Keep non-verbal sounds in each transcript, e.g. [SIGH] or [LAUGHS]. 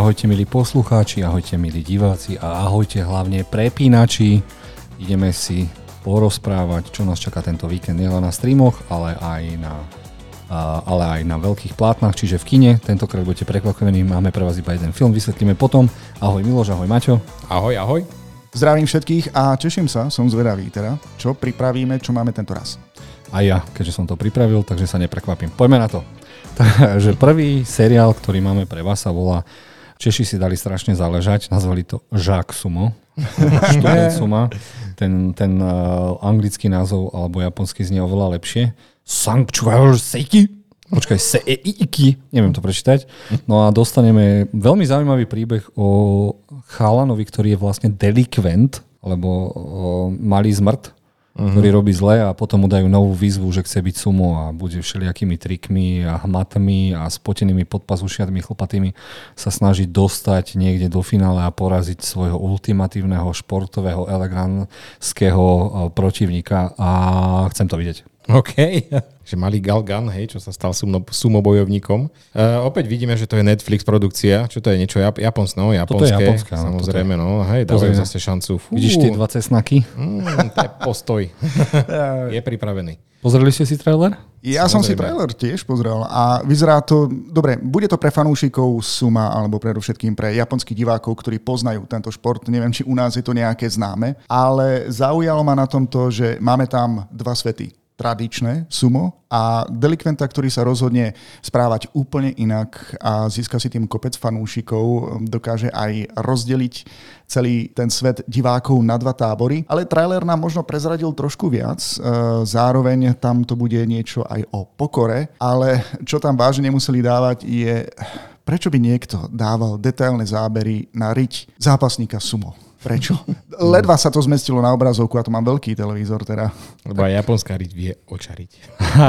Ahojte milí poslucháči, ahojte milí diváci a ahojte hlavne prepínači. Ideme si porozprávať, čo nás čaká tento víkend nielen na streamoch, ale aj na, ale aj na veľkých plátnach, čiže v kine. Tentokrát budete prekvapení, máme pre vás iba jeden film, vysvetlíme potom. Ahoj Miloš, ahoj Maťo. Ahoj, ahoj. Zdravím všetkých a teším sa, som zvedavý teda, čo pripravíme, čo máme tento raz. A ja, keďže som to pripravil, takže sa neprekvapím. Poďme na to. [LAUGHS] Takže prvý seriál, ktorý máme pre vás sa volá Češi si dali strašne záležať, nazvali to Žák Sumo. [LAUGHS] Študent Suma. Ten, ten uh, anglický názov alebo japonský znie oveľa lepšie. Sanctuary Seiki. Počkaj, Seiki. Neviem to prečítať. No a dostaneme veľmi zaujímavý príbeh o chalanovi, ktorý je vlastne delikvent, alebo o, malý zmrt, uh-huh. ktorý robí zle a potom mu dajú novú výzvu, že chce byť sumo a bude všelijakými trikmi a hmatmi a spotenými podpazušiatmi chlpatými sa snažiť dostať niekde do finále a poraziť svojho ultimatívneho športového elegantského eh, protivníka a chcem to vidieť. OK, [LAUGHS] že malý Galgan, hej, čo sa stal sumo, sumobojovníkom. Uh, opäť vidíme, že to je Netflix produkcia, čo to je niečo Jap- Japons, no, japonské, toto je japonská, samozrejme, no, hej, dávajú zase šancu. Fú. Vidíš tie dva cesnaky? Mm, to je postoj. [LAUGHS] je pripravený. Pozreli ste si trailer? Ja Samozrejme. som si trailer tiež pozrel a vyzerá to, dobre, bude to pre fanúšikov Suma alebo predovšetkým pre japonských divákov, ktorí poznajú tento šport. Neviem, či u nás je to nejaké známe, ale zaujalo ma na tomto, že máme tam dva svety tradičné sumo a delikventa, ktorý sa rozhodne správať úplne inak a získa si tým kopec fanúšikov, dokáže aj rozdeliť celý ten svet divákov na dva tábory. Ale trailer nám možno prezradil trošku viac, e, zároveň tam to bude niečo aj o pokore, ale čo tam vážne nemuseli dávať je, prečo by niekto dával detailné zábery na riť zápasníka sumo. Prečo? [LAUGHS] Ledva sa to zmestilo na obrazovku a to mám veľký televízor teda. Lebo aj japonská riť vie očariť.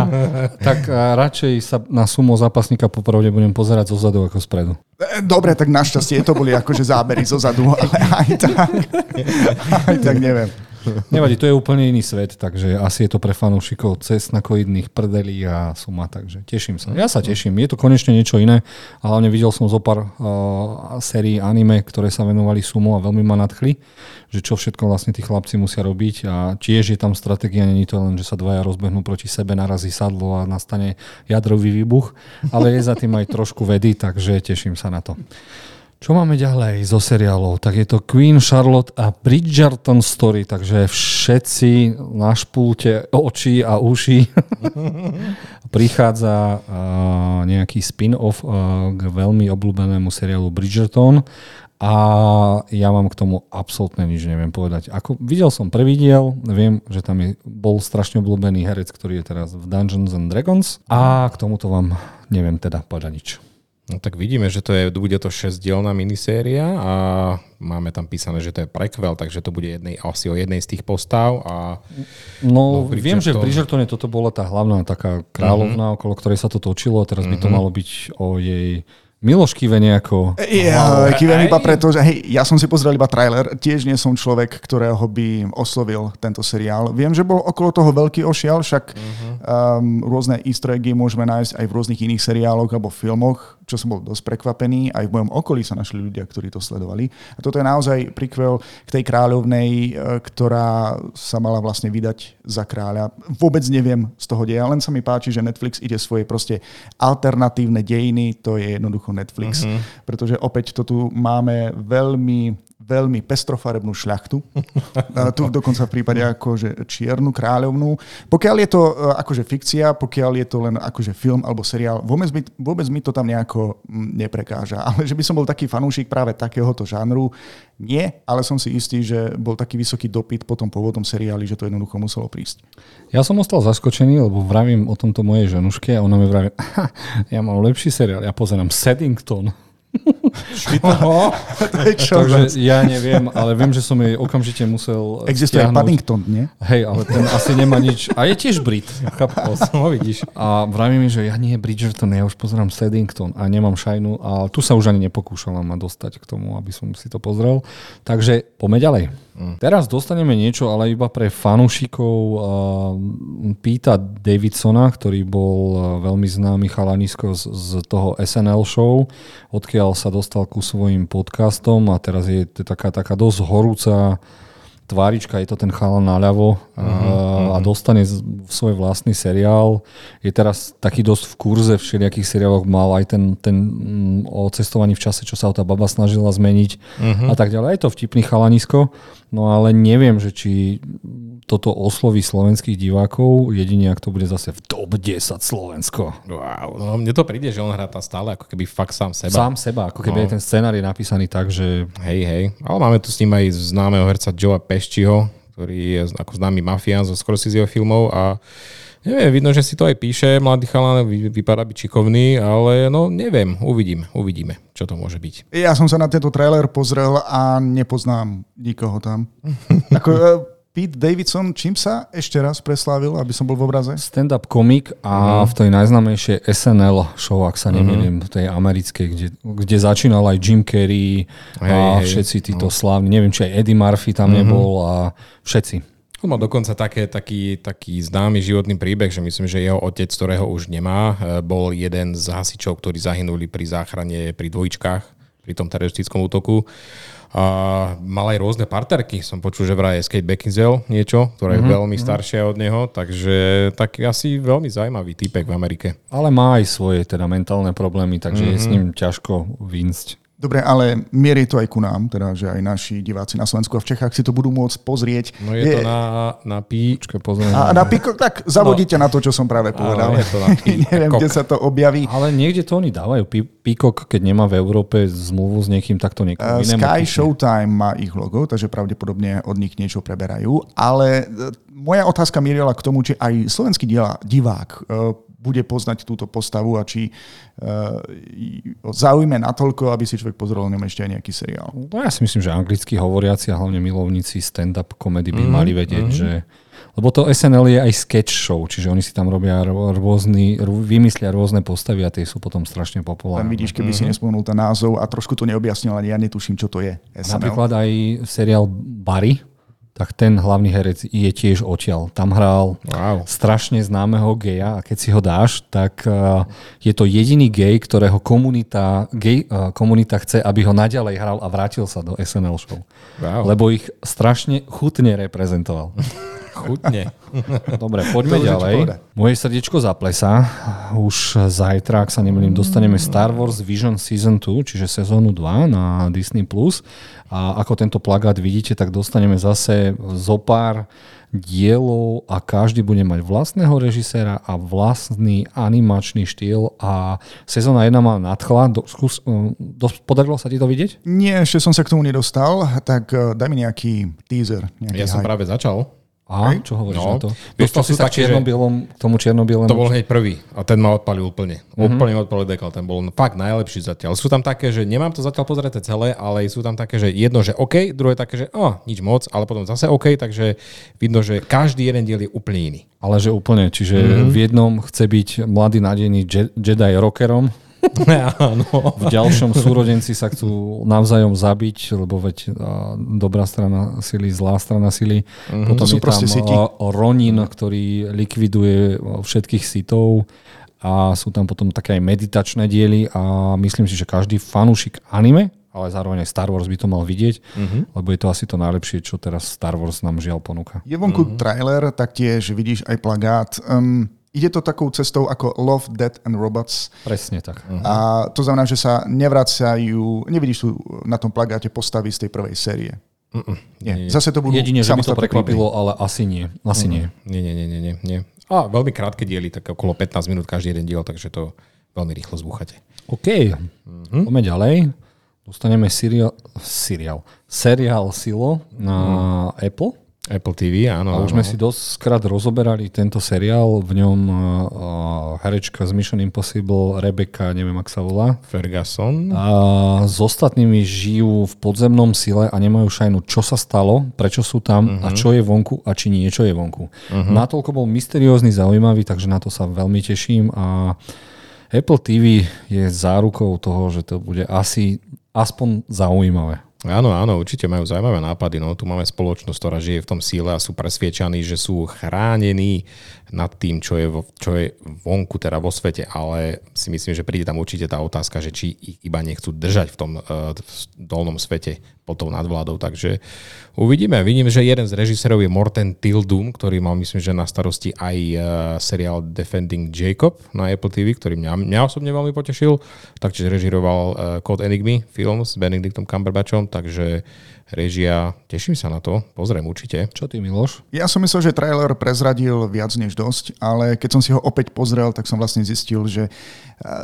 [LAUGHS] tak radšej sa na sumo zápasníka popravde budem pozerať zo zadu ako spredu. E, dobre, tak našťastie to boli akože zábery zo zadu, [LAUGHS] ale aj tak, aj tak neviem. Nevadí, to je úplne iný svet, takže asi je to pre fanúšikov cesnakoidných prdelí a suma, takže teším sa. Ja sa teším, je to konečne niečo iné a hlavne videl som zo pár uh, sérií anime, ktoré sa venovali sumu a veľmi ma nadchli, že čo všetko vlastne tí chlapci musia robiť a tiež je tam stratégia, není to len, že sa dvaja rozbehnú proti sebe, narazí sadlo a nastane jadrový výbuch, ale je za tým aj trošku vedy, takže teším sa na to. Čo máme ďalej zo seriálov? Tak je to Queen Charlotte a Bridgerton Story, takže všetci na špulte oči a uši [LAUGHS] prichádza uh, nejaký spin-off uh, k veľmi obľúbenému seriálu Bridgerton a ja vám k tomu absolútne nič neviem povedať. Ako, videl som prvý diel, viem, že tam je, bol strašne obľúbený herec, ktorý je teraz v Dungeons and Dragons a k tomuto vám neviem teda povedať nič. No tak vidíme, že to je, bude to 6-dielná miniséria a máme tam písané, že to je prequel, takže to bude jednej, asi o jednej z tých postav. A, no, no viem, že v Bridgertone toto bola tá hlavná taká kráľovná, uh-huh. okolo ktorej sa to točilo a teraz uh-huh. by to mhm. malo byť o jej Miloš kýve nejako. Ja, kývem iba preto, že hej, ja som si pozrel iba trailer, tiež nie som človek, ktorého by oslovil tento seriál. Viem, že bol okolo toho veľký ošial, však uh-huh. um, rôzne easter eggy môžeme nájsť aj v rôznych iných seriáloch alebo filmoch čo som bol dosť prekvapený. Aj v mojom okolí sa našli ľudia, ktorí to sledovali. A toto je naozaj prikvel k tej kráľovnej, e, ktorá sa mala vlastne vydať za kráľa. Vôbec neviem z toho deja, len sa mi páči, že Netflix ide svoje proste alternatívne dejiny, to je jednoducho Netflix. Uh-huh. Pretože opäť to tu máme veľmi veľmi pestrofarebnú šľachtu. [LAUGHS] tu dokonca v prípade akože čiernu kráľovnú. Pokiaľ je to e, akože fikcia, pokiaľ je to len akože film alebo seriál, vôbec mi, vôbec mi to tam nejako mm, neprekáža. [LAUGHS] Ale že by som bol taký fanúšik práve takéhoto žánru, nie, ale som si istý, že bol taký vysoký dopyt po tom pôvodnom seriáli, že to jednoducho muselo prísť. Ja som ostal zaskočený, lebo vravím o tomto mojej ženuške a ona mi vraví, [LAUGHS] ja mám lepší seriál, ja pozerám Seddington. Oho, to je čo Takže ja neviem, ale viem, že som jej okamžite musel Existuje stiahnuť. Paddington, nie? Hej, ale ten asi nemá nič. A je tiež Brit. Chápal som ho, vidíš. A vraví mi, že ja nie je Bridgerton, ja už pozerám Seddington a nemám šajnu. A tu sa už ani nepokúšala ma dostať k tomu, aby som si to pozrel. Takže poďme ďalej. Mm. Teraz dostaneme niečo, ale iba pre fanúšikov uh, Píta Davidsona, ktorý bol veľmi známy chalanisko z, z toho SNL show, odkiaľ sa dostal ku svojim podcastom a teraz je to taká, taká dosť horúca tvárička, je to ten chalan naľavo uh-huh, a dostane svoj vlastný seriál. Je teraz taký dosť v kurze v všelijakých seriáloch, mal aj ten, ten mm, o cestovaní v čase, čo sa tá baba snažila zmeniť uh-huh. a tak ďalej. Je to vtipný chalanisko, no ale neviem, že či toto osloví slovenských divákov, jedine ak to bude zase v top 10 Slovensko. Wow, no mne to príde, že on hrá tam stále ako keby fakt sám seba. Sám seba, ako keby no. ten scenár je napísaný tak, že... Hej, hej, ale máme tu s ním aj známeho herca Joea Peščiho, ktorý je ako známy mafián zo Scorseseho filmov a Neviem, vidno, že si to aj píše, mladý chalán, vypadá byť šikovný, ale no neviem, uvidíme, uvidíme, čo to môže byť. Ja som sa na tento trailer pozrel a nepoznám nikoho tam. [LAUGHS] Ako, e, Pete Davidson, čím sa ešte raz preslávil, aby som bol v obraze? Stand-up komik a uh-huh. v tej najznámejšej SNL show, ak sa nemýlim, uh-huh. v tej americkej, kde, kde začínal aj Jim Carrey hej, a hej, všetci títo uh-huh. slávni. Neviem, či aj Eddie Murphy tam uh-huh. nebol a všetci. On má dokonca také, taký, taký známy životný príbeh, že myslím, že jeho otec, ktorého už nemá, e, bol jeden z hasičov, ktorí zahynuli pri záchrane pri dvojčkách, pri tom teroristickom útoku. A mal aj rôzne partnerky. Som počul, že vraj je Skate Beckinsale niečo, ktorá je mm-hmm. veľmi mhm. staršia od neho, takže tak asi veľmi zaujímavý typek v Amerike. Ale má aj svoje teda mentálne problémy, takže mm-hmm. je s mhm. ním ťažko výjsť. Dobre, ale mierí to aj ku nám, teda, že aj naši diváci na Slovensku a v Čechách si to budú môcť pozrieť. No je, je... to na, na pí... A na píko, tak zavodíte no. na to, čo som práve povedal. je to na [LAUGHS] pí... Neviem, kde sa to objaví. Ale niekde to oni dávajú. Píkok, keď nemá v Európe zmluvu s niekým, tak to niekomu uh, Sky Showtime má ich logo, takže pravdepodobne od nich niečo preberajú. Ale e, moja otázka mierila k tomu, či aj slovenský divák uh, bude poznať túto postavu a či uh, zaujme natoľko, aby si človek pozrel o ňom ešte aj nejaký seriál. No ja si myslím, že anglicky hovoriaci a hlavne milovníci stand-up komedy by mm-hmm. mali vedieť, mm-hmm. že lebo to SNL je aj sketch show, čiže oni si tam robia rôzny, vymyslia rôzne postavy a tie sú potom strašne populárne. Tam vidíš, keby mm-hmm. si nespomenul ten názov a trošku to neobjasnil, ani ja netuším, čo to je. SNL. Napríklad aj seriál Barry, tak ten hlavný herec je tiež odtiaľ. Tam hral wow. strašne známeho geja a keď si ho dáš, tak uh, je to jediný gej, ktorého komunita, gej, uh, komunita chce, aby ho naďalej hral a vrátil sa do SNL show. Wow. Lebo ich strašne chutne reprezentoval. [LAUGHS] Chutne. [LAUGHS] Dobre, poďme ďalej. Moje srdiečko zaplesá. Už zajtra, ak sa nemýlim, dostaneme Star Wars Vision Season 2, čiže sezónu 2 na Disney+. A ako tento plagát vidíte, tak dostaneme zase zo pár dielov a každý bude mať vlastného režiséra a vlastný animačný štýl a sezóna 1 ma nadchla. Do, skús, do, podarilo sa ti to vidieť? Nie, ešte som sa k tomu nedostal, tak uh, daj mi nejaký teaser. Nejaký ja hype. som práve začal. A čo hovoríš no, na to? Vieš, to si sa také, čierno-bielom, k tomu čierno To bol hneď prvý a ten ma odpalil úplne. Mm-hmm. Úplne odpalil dekal, ten bol fakt najlepší zatiaľ. Sú tam také, že nemám to zatiaľ pozrieť celé, ale sú tam také, že jedno, že OK, druhé také, že oh, nič moc, ale potom zase OK, takže vidno, že každý jeden diel je úplne iný. Ale že úplne, čiže mm-hmm. v jednom chce byť mladý nádejný Jedi rockerom, [LAUGHS] v ďalšom súrodenci sa chcú navzájom zabiť, lebo veď dobrá strana sily, zlá strana sily. Mm-hmm. Potom to je tam siti. Ronin, ktorý likviduje všetkých sitov a sú tam potom také aj meditačné diely a myslím si, že každý fanúšik anime, ale zároveň aj Star Wars by to mal vidieť, mm-hmm. lebo je to asi to najlepšie, čo teraz Star Wars nám žiaľ ponúka. Je vonku mm-hmm. trailer, taktiež vidíš aj plagát. Um, ide to takou cestou ako Love, Death and Robots. Presne tak. Uh-huh. A to znamená, že sa nevracajú, nevidíš tu na tom plagáte postavy z tej prvej série. Uh-uh. Nie. nie. Zase to budú Jedine, že by to prekvapilo, ale asi nie. Asi uh-huh. nie. Nie, nie, nie, nie, nie. A veľmi krátke diely, tak okolo 15 minút každý jeden diel, takže to veľmi rýchlo zbúchate. OK, uh-huh. poďme ďalej. Dostaneme seriál, seriál, seriál Silo na uh-huh. Apple. Apple TV, áno. A už sme si dosť krát rozoberali tento seriál, v ňom uh, herečka z Mission Impossible, Rebecca, neviem, ak sa volá. Ferguson. A s ostatnými žijú v podzemnom sile a nemajú šajnu, čo sa stalo, prečo sú tam uh-huh. a mhm. čo je vonku a či niečo je vonku. Uh-huh. Natoľko bol mysteriózny, zaujímavý, takže na to sa veľmi teším a Apple TV je zárukou toho, že to bude asi aspoň zaujímavé. Áno, áno, určite majú zaujímavé nápady. No, tu máme spoločnosť, ktorá žije v tom síle a sú presviečaní, že sú chránení nad tým, čo je, vo, čo je vonku, teda vo svete, ale si myslím, že príde tam určite tá otázka, že či ich iba nechcú držať v tom uh, v dolnom svete pod tou nadvládou. Takže uvidíme. Vidím, že jeden z režisérov je Morten Tildum, ktorý mal myslím, že na starosti aj uh, seriál Defending Jacob na Apple TV, ktorý mňa, mňa osobne veľmi potešil. Takže režiroval uh, Code Enigmy film s Benedictom Cumberbatchom, takže režia, teším sa na to, pozriem určite. Čo ty, Miloš? Ja som myslel, že trailer prezradil viac než dosť, ale keď som si ho opäť pozrel, tak som vlastne zistil, že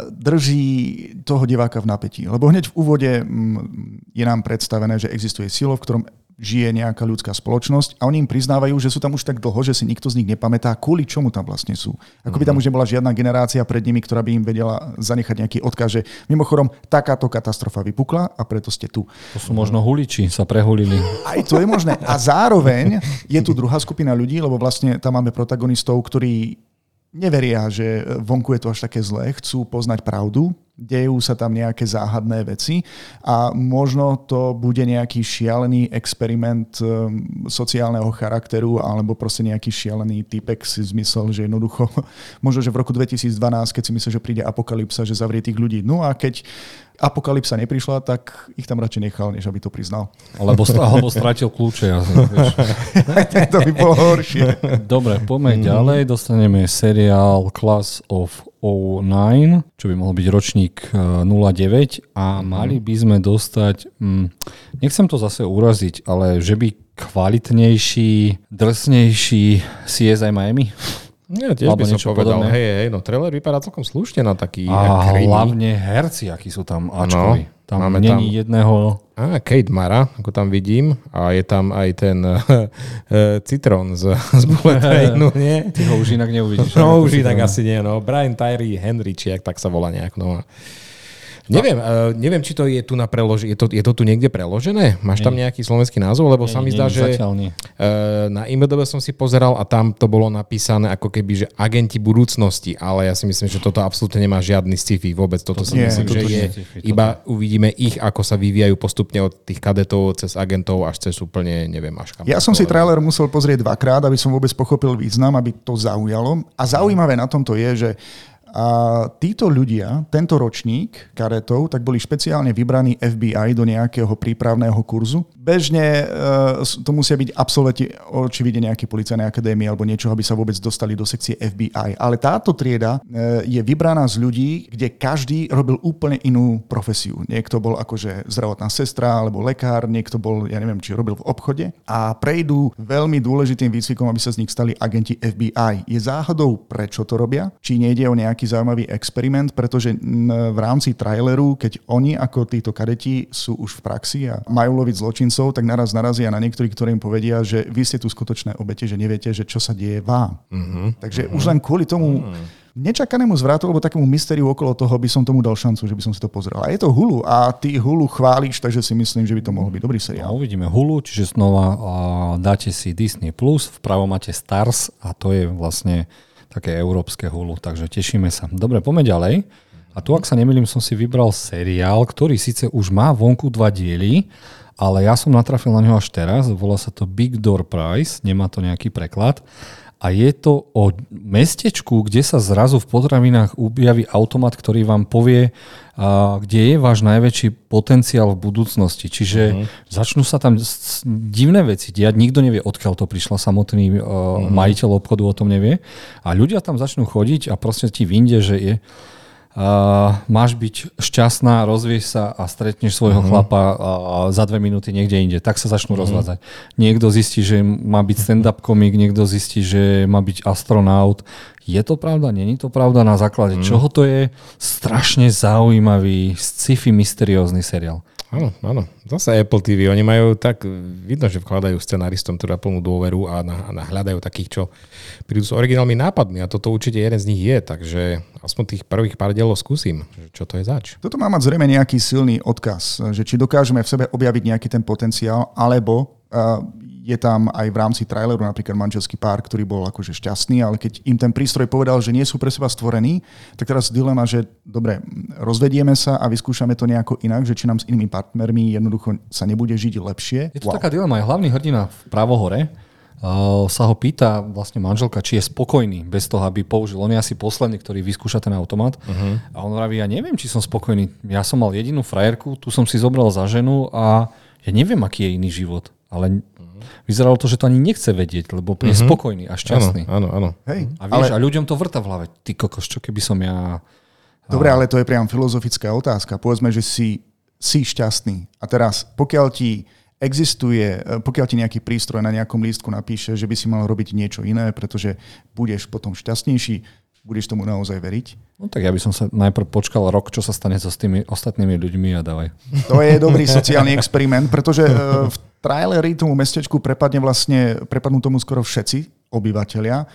drží toho diváka v napätí. Lebo hneď v úvode mm, je nám predstavené, že existuje silo, v ktorom žije nejaká ľudská spoločnosť a oni im priznávajú, že sú tam už tak dlho, že si nikto z nich nepamätá, kvôli čomu tam vlastne sú. Ako by tam mhm. už nebola žiadna generácia pred nimi, ktorá by im vedela zanechať nejaký odkaz, že mimochodom takáto katastrofa vypukla a preto ste tu. To sú možno huliči, sa prehulili. Aj to je možné. A zároveň je tu druhá skupina ľudí, lebo vlastne tam máme protagonistov, ktorí neveria, že vonku je to až také zlé, chcú poznať pravdu, dejú sa tam nejaké záhadné veci a možno to bude nejaký šialený experiment um, sociálneho charakteru alebo proste nejaký šialený typek si zmyslel, že jednoducho, [LAUGHS] možno, že v roku 2012, keď si myslel, že príde apokalypsa, že zavrie tých ľudí. No a keď apokalypsa neprišla, tak ich tam radšej nechal, než aby to priznal. Alebo, alebo stratil kľúče. Ja, [LAUGHS] to by bolo horšie. Dobre, poďme mm. ďalej. Dostaneme seriál Class of 09, čo by mohol byť ročník 09 e, a mali by sme dostať, hm, nechcem to zase uraziť, ale že by kvalitnejší, drsnejší CSI Miami? Ja tiež by som povedal, podobné. hej, hej, no trailer vypadá celkom slušne na taký A krimi. hlavne herci, akí sú tam Ačkovi. No, tam máme není tam... jedného... A Kate Mara, ako tam vidím. A je tam aj ten uh, [LAUGHS] Citron z, z Bullet Trainu, [LAUGHS] nie? Ty ho už inak neuvidíš. [LAUGHS] No už inak asi nie, no. Brian Tyree Henry, či jak tak sa volá nejak, no. Neviem, uh, neviem, či to je tu na prelož... je, to, je to tu niekde preložené? Máš tam nejaký slovenský názov? Lebo nie, sa mi zdá, že uh, na IMDB som si pozeral a tam to bolo napísané ako keby, že agenti budúcnosti, ale ja si myslím, že toto absolútne nemá žiadny sci-fi vôbec. Toto, toto si nie, myslím, toto že je sci-fi, iba uvidíme ich, ako sa vyvíjajú postupne od tých kadetov cez agentov až cez úplne, neviem, až kam. Ja som si trailer musel pozrieť dvakrát, aby som vôbec pochopil význam, aby to zaujalo. A zaujímavé na tomto je, že a títo ľudia, tento ročník karetov, tak boli špeciálne vybraní FBI do nejakého prípravného kurzu. Bežne uh, to musia byť absolventi očividne nejaké policajnej akadémie alebo niečo, aby sa vôbec dostali do sekcie FBI. Ale táto trieda uh, je vybraná z ľudí, kde každý robil úplne inú profesiu. Niekto bol akože zdravotná sestra alebo lekár, niekto bol, ja neviem, či robil v obchode a prejdú veľmi dôležitým výcvikom, aby sa z nich stali agenti FBI. Je záhadou, prečo to robia? Či nejde o nejaký nejaký zaujímavý experiment, pretože v rámci traileru, keď oni ako títo kadeti sú už v praxi a majú loviť zločincov, tak naraz narazia na niektorých, ktorí im povedia, že vy ste tu skutočné obete, že neviete, že čo sa deje vám. Uh-huh. Takže uh-huh. už len kvôli tomu uh-huh nečakanému zvratu alebo takému mystériu okolo toho by som tomu dal šancu, že by som si to pozrel. A je to Hulu a ty Hulu chválíš, takže si myslím, že by to mohol byť dobrý seriál. No, uvidíme Hulu, čiže znova uh, dáte si Disney+, Plus, vpravo máte Stars a to je vlastne také európske hulu, takže tešíme sa. Dobre, poďme ďalej. A tu, ak sa nemýlim, som si vybral seriál, ktorý síce už má vonku dva diely, ale ja som natrafil na neho až teraz. Volá sa to Big Door Prize, nemá to nejaký preklad a je to o mestečku, kde sa zrazu v potravinách objaví automat, ktorý vám povie, a, kde je váš najväčší potenciál v budúcnosti. Čiže uh-huh. začnú sa tam divné veci diať, nikto nevie, odkiaľ to prišla, samotný uh, uh-huh. majiteľ obchodu o tom nevie. A ľudia tam začnú chodiť a proste ti vinde, že je Uh, máš byť šťastná, rozvieš sa a stretneš svojho uh-huh. chlapa uh, za dve minúty niekde inde. Tak sa začnú uh-huh. rozvádzať. Niekto zistí, že má byť stand-up komik, niekto zistí, že má byť astronaut. Je to pravda? Není to pravda? Na základe uh-huh. čoho to je? Strašne zaujímavý, sci-fi mysteriózny seriál. Áno, áno. Zase Apple TV, oni majú tak, vidno, že vkladajú scenaristom teda plnú dôveru a, na, a hľadajú takých, čo prídu s originálnymi nápadmi a toto určite jeden z nich je, takže aspoň tých prvých pár dielov skúsim, čo to je zač. Toto má mať zrejme nejaký silný odkaz, že či dokážeme v sebe objaviť nejaký ten potenciál, alebo je tam aj v rámci traileru napríklad manželský pár, ktorý bol akože šťastný, ale keď im ten prístroj povedal, že nie sú pre seba stvorení, tak teraz dilema, že dobre, rozvedieme sa a vyskúšame to nejako inak, že či nám s inými partnermi jednoducho sa nebude žiť lepšie. Je to wow. taká dilema, aj hlavný hrdina v pravohore, Uh, sa ho pýta vlastne manželka, či je spokojný bez toho, aby použil. On je asi posledný, ktorý vyskúša ten automat. Uh-huh. A on hovorí, ja neviem, či som spokojný. Ja som mal jedinú frajerku, tu som si zobral za ženu a ja neviem, aký je iný život. Ale vyzeralo to, že to ani nechce vedieť, lebo je uh-huh. spokojný a šťastný. Áno, áno. Hej, a vieš, ale... a ľuďom to vrta v hlave. Ty kokos, čo keby som ja... Dobre, ale to je priam filozofická otázka. Povedzme, že si, si šťastný. A teraz, pokiaľ ti existuje, e, pokiaľ ti nejaký prístroj na nejakom lístku napíše, že by si mal robiť niečo iné, pretože budeš potom šťastnejší, budeš tomu naozaj veriť? No tak ja by som sa najprv počkal rok, čo sa stane so s tými ostatnými ľuďmi a dávaj. To je dobrý sociálny experiment, pretože e, v traileri tomu mestečku prepadne vlastne, prepadnú tomu skoro všetci obyvateľia.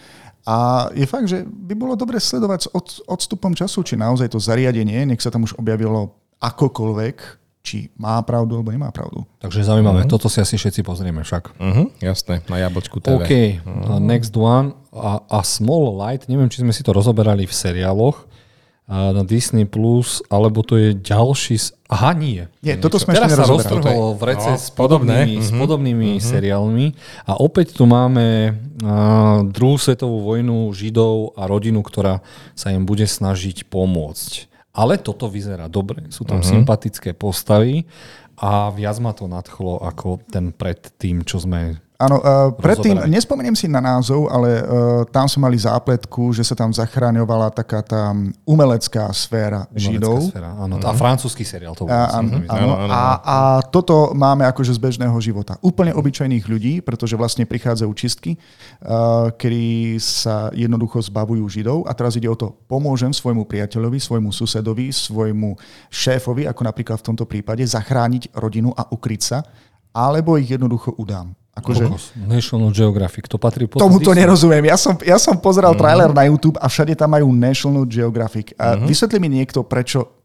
A je fakt, že by bolo dobre sledovať s odstupom času, či naozaj to zariadenie, nech sa tam už objavilo akokoľvek, či má pravdu alebo nemá pravdu. Takže zaujímavé, uh-huh. toto si asi všetci pozrieme však. Uh-huh, jasné, na jablčku TV. OK, uh-huh. next one. A, a Small Light, neviem, či sme si to rozoberali v seriáloch na Disney+, Plus, alebo to je ďalší... Aha, nie. Nie, toto sme Teraz sa roztrhlo v rece no, s podobnými, s podobnými uh-huh. seriálmi a opäť tu máme uh, druhú svetovú vojnu Židov a rodinu, ktorá sa im bude snažiť pomôcť. Ale toto vyzerá dobre, sú tam uh-huh. sympatické postavy a viac ma to nadchlo ako ten predtým, čo sme Áno, uh, predtým, nespomeniem si na názov, ale uh, tam sme mali zápletku, že sa tam zachráňovala taká tá umelecká sféra umelecká Židov. Sféra, áno, uh-huh. a francúzsky seriál to bol. A, áno, áno, áno. A, a toto máme akože z bežného života. Úplne obyčajných ľudí, pretože vlastne prichádzajú čistky, uh, kedy sa jednoducho zbavujú Židov a teraz ide o to, pomôžem svojmu priateľovi, svojmu susedovi, svojmu šéfovi, ako napríklad v tomto prípade, zachrániť rodinu a ukryť sa, alebo ich jednoducho udám. Akože, National Geographic, to patrí pod Tomu to nerozumiem. Ja som, ja som pozeral mm-hmm. trailer na YouTube a všade tam majú National Geographic. A mm-hmm. vysvetlí mi niekto, prečo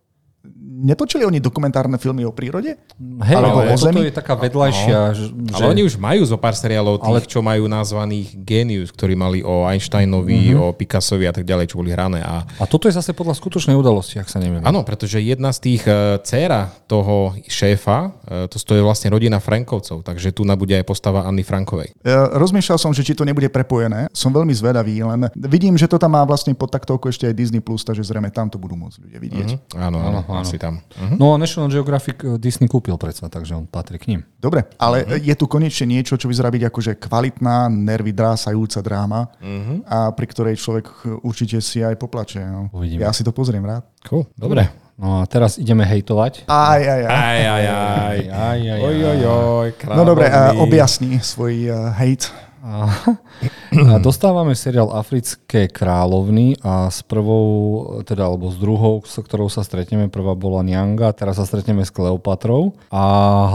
netočili oni dokumentárne filmy o prírode? Hej, Alebo ale o zemi? toto je taká vedľajšia. No, že... Ale oni už majú zo pár seriálov tých, ale... čo majú nazvaných Genius, ktorí mali o Einsteinovi, mm-hmm. o Picassovi a tak ďalej, čo boli hrané. A... a toto je zase podľa skutočnej udalosti, ak sa neviem. Áno, pretože jedna z tých uh, dcéra toho šéfa, uh, to stojí vlastne rodina Frankovcov, takže tu nabude aj postava Anny Frankovej. Ja, rozmýšľal som, že či to nebude prepojené. Som veľmi zvedavý, len vidím, že to tam má vlastne pod taktovku ešte aj Disney+, takže zrejme tam to budú môcť ľudia vidieť. Mm-hmm. Áno, áno, áno, asi tam. Uh-huh. No National Geographic eh, Disney kúpil predsa, takže on patrí k ním. Dobre, ale uh-huh. je tu konečne niečo, čo vyzerá byť akože kvalitná, nervy drásajúca dráma uh-huh. a pri ktorej človek určite si aj poplače. No. Ja si to pozriem rád. Cool, dobre. No a teraz ideme hejtovať. Aj, aj, aj. Aj, aj, aj. aj, aj, oj, oj, oj. No dobre, objasni svoj uh, hejt. A, a dostávame seriál Africké kráľovny a s prvou, teda alebo s druhou, s ktorou sa stretneme, prvá bola Nyanga, teraz sa stretneme s Kleopatrou a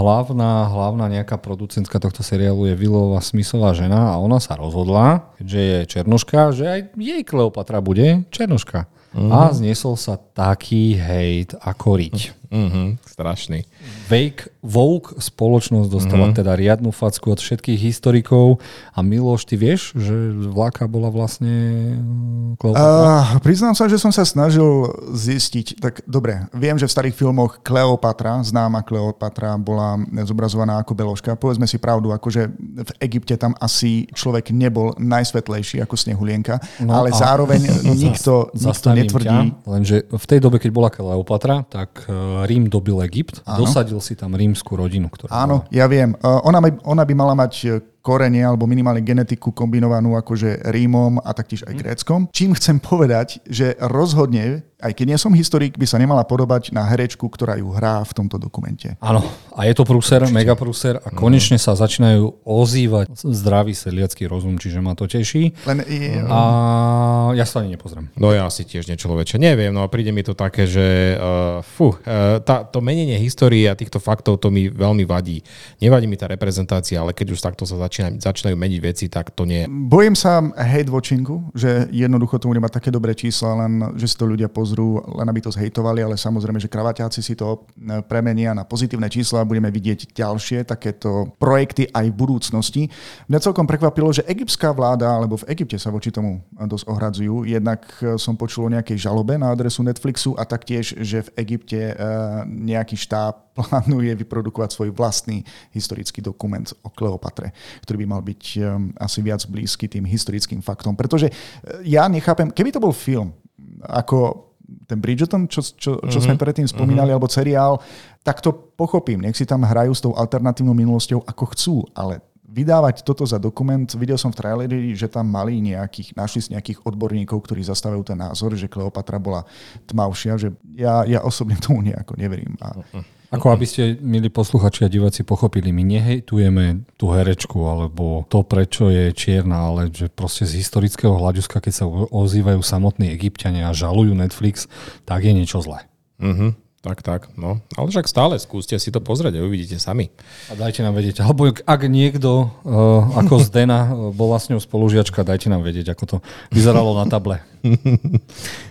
hlavná, hlavná nejaká producentka tohto seriálu je Vilová Smisová žena a ona sa rozhodla, keďže je černoška, že aj jej Kleopatra bude černoška. Mm. A zniesol sa taký hejt ako riť. Mm-hmm, strašný. Wake, Vogue spoločnosť dostala mm-hmm. teda riadnu facku od všetkých historikov a Miloš, ty vieš, že vláka bola vlastne mm, Kleopatra? Uh, priznám sa, že som sa snažil zistiť, tak dobre, viem, že v starých filmoch Kleopatra, známa Kleopatra, bola zobrazovaná ako beložka. Povedzme si pravdu, akože v Egypte tam asi človek nebol najsvetlejší ako Snehulienka, no ale zároveň [LAUGHS] nikto, nikto netvrdí. Ťa, lenže v tej dobe, keď bola Kleopatra, tak eh, Rím dobil Egypt, Áno. dosadil si tam rímsku rodinu. Ktorá Áno, ja viem. Ona, ona by mala mať korene alebo minimálne genetiku kombinovanú akože Rímom a taktiež aj mhm. Gréckom. Čím chcem povedať, že rozhodne, aj keď nie som historik, by sa nemala podobať na herečku, ktorá ju hrá v tomto dokumente. Áno, a je to prúser, mega prúser a konečne sa začínajú ozývať zdravý sedliacký rozum, čiže ma to teší. Len je... A ja sa ani nepozriem. No ja si tiež niečo človeče neviem, no a príde mi to také, že uh, fú, uh, tá, to menenie histórie a týchto faktov to mi veľmi vadí. Nevadí mi tá reprezentácia, ale keď už takto sa začínajú, začínajú meniť veci, tak to nie. Bojím sa hate watchingu, že jednoducho to bude mať také dobré čísla, len že si to ľudia pozrú, len aby to zhejtovali, ale samozrejme, že kravaťáci si to e, premenia na pozitívne čísla a budeme vidieť ďalšie takéto projekty aj v budúcnosti. Mňa celkom prekvapilo, že egyptská vláda, alebo v Egypte sa voči tomu dosť ohradzujú. Jednak e, som počul o nejakej žalobe na adresu Netflixu a taktiež, že v Egypte nejaký štáb plánuje vyprodukovať svoj vlastný historický dokument o Kleopatre, ktorý by mal byť um, asi viac blízky tým historickým faktom. Pretože uh, ja nechápem, keby to bol film, ako ten Bridgerton, čo, čo, čo mm-hmm. sme predtým spomínali, mm-hmm. alebo seriál, tak to pochopím. Nech si tam hrajú s tou alternatívnou minulosťou ako chcú, ale vydávať toto za dokument, videl som v traileri, že tam mali nejakých, našli si nejakých odborníkov, ktorí zastávajú ten názor, že Kleopatra bola tmavšia, že ja, ja osobne tomu nejako neverím. A... Ako aby ste, milí posluchači a diváci, pochopili, my nehejtujeme tú herečku alebo to, prečo je čierna, ale že proste z historického hľadiska, keď sa ozývajú samotní egyptiania a žalujú Netflix, tak je niečo zlé. Uh-huh. Tak, tak, no. Ale však stále skúste si to pozrieť a uvidíte sami. A dajte nám vedieť. Alebo ak niekto, uh, ako Zdena, uh, bola s ňou spolužiačka, dajte nám vedieť, ako to vyzeralo na table.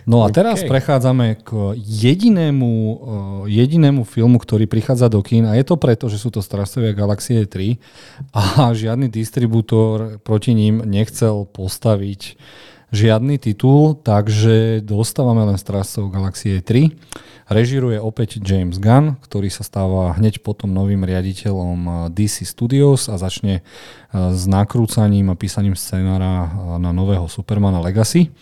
No a teraz okay. prechádzame k jedinému, uh, jedinému filmu, ktorý prichádza do kín a je to preto, že sú to Strážcovia Galaxie 3 a žiadny distribútor proti ním nechcel postaviť žiadny titul, takže dostávame len Strážcov Galaxie 3 Režiruje opäť James Gunn, ktorý sa stáva hneď potom novým riaditeľom eh, DC Studios a začne eh, s nakrúcaním a písaním scenára eh, na nového Supermana Legacy.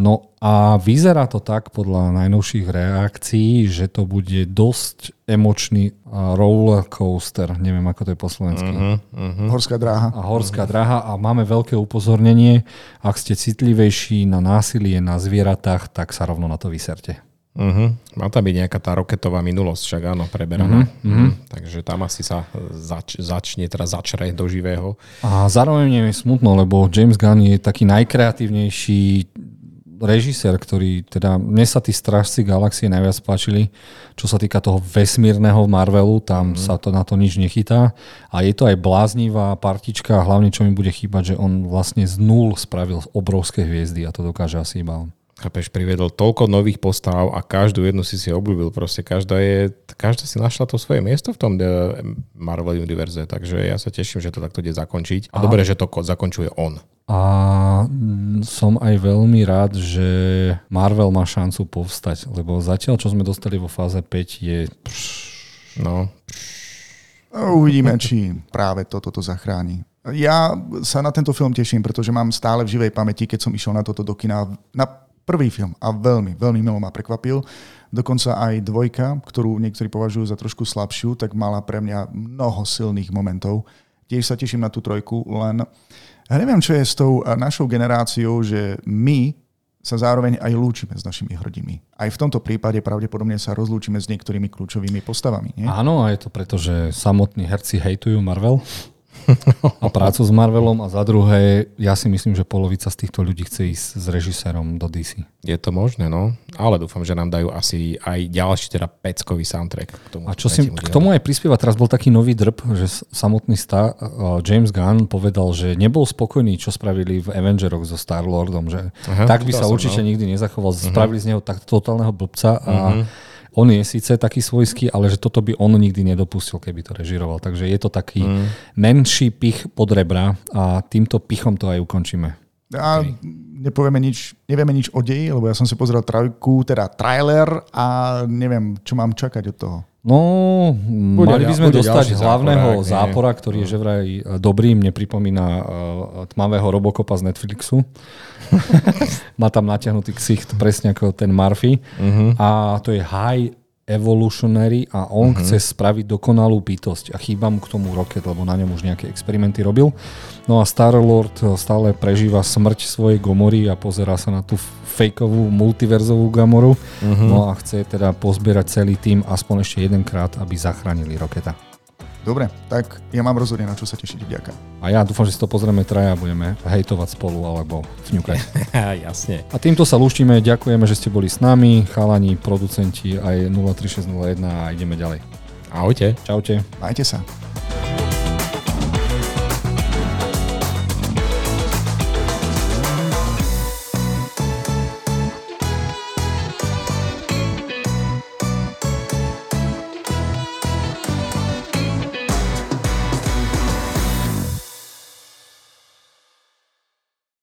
No a vyzerá to tak podľa najnovších reakcií, že to bude dosť emočný roller coaster, neviem ako to je po slovensky. Uh-huh, uh-huh. Horská dráha. A horská uh-huh. dráha a máme veľké upozornenie, ak ste citlivejší na násilie na zvieratách, tak sa rovno na to vyserte. Uh-huh. Má tam byť nejaká tá roketová minulosť, však áno, preberaná. Uh-huh. Uh-huh. Takže tam asi sa zač- začne, teda začre do živého. A zároveň je smutno, lebo James Gunn je taký najkreatívnejší režisér, ktorý, teda mne sa tí Strážci galaxie najviac páčili, čo sa týka toho vesmírneho Marvelu, tam mm. sa to na to nič nechytá a je to aj bláznivá partička a hlavne čo mi bude chýbať, že on vlastne z nul spravil obrovské hviezdy a to dokáže asi iba on. Chápeš, priviedol toľko nových postav a každú jednu si si obľúbil. Proste každá, je, každá si našla to svoje miesto v tom eh, Marvel univerze, takže ja sa teším, že to takto ide zakončiť. A, a dobre, že to zakončuje on. A mm, som aj veľmi rád, že Marvel má šancu povstať, lebo zatiaľ, čo sme dostali vo fáze 5 je... No. Uvidíme, či práve toto to zachráni. Ja sa na tento film teším, pretože mám stále v živej pamäti, keď som išiel na toto do kina, na prvý film a veľmi, veľmi milo ma prekvapil. Dokonca aj dvojka, ktorú niektorí považujú za trošku slabšiu, tak mala pre mňa mnoho silných momentov. Tiež sa teším na tú trojku, len ja neviem, čo je s tou našou generáciou, že my sa zároveň aj lúčime s našimi hrdinmi. Aj v tomto prípade pravdepodobne sa rozlúčime s niektorými kľúčovými postavami. Nie? Áno, a je to preto, že samotní herci hejtujú Marvel a prácu s Marvelom a za druhé, ja si myslím, že polovica z týchto ľudí chce ísť s režisérom do DC. Je to možné, no. Ale dúfam, že nám dajú asi aj ďalší teda peckový soundtrack. K tomu, a čo si, k tomu aj prispieva, teraz bol taký nový drb, že samotný star, uh, James Gunn povedal, že nebol spokojný, čo spravili v Avengeroch so Star-Lordom, že Aha, tak by sa určite no. nikdy nezachoval. Uh-huh. Spravili z neho tak totálneho blbca a uh-huh on je síce taký svojský, ale že toto by on nikdy nedopustil, keby to režiroval. Takže je to taký mm. menší pich pod rebra a týmto pichom to aj ukončíme. A okay. nepovieme nič, nevieme nič o deji, lebo ja som si pozrel trajku, teda trailer a neviem, čo mám čakať od toho. No, bude, mali by sme dostať hlavného zápora, zápora ktorý je že vraj e, dobrý, mne pripomína uh, tmavého Robocopa z Netflixu. [LAUGHS] Má tam natiahnutý ksicht presne ako ten Murphy. Uh-huh. A to je High evolutionary a on uh-huh. chce spraviť dokonalú bytosť a chýba mu k tomu roket, lebo na ňom už nejaké experimenty robil. No a Star-Lord stále prežíva smrť svojej Gomory a pozerá sa na tú fejkovú multiverzovú Gamoru. Uh-huh. No a chce teda pozbierať celý tým aspoň ešte jedenkrát, aby zachránili roketa. Dobre, tak ja mám rozhodne na čo sa tešiť. Ďakujem. A ja dúfam, že si to pozrieme traja a budeme hejtovať spolu alebo fňukať. [LAUGHS] Jasne. A týmto sa lúštime, ďakujeme, že ste boli s nami, chalani, producenti aj 03601 a ideme ďalej. Ahojte. Čaute. Majte sa.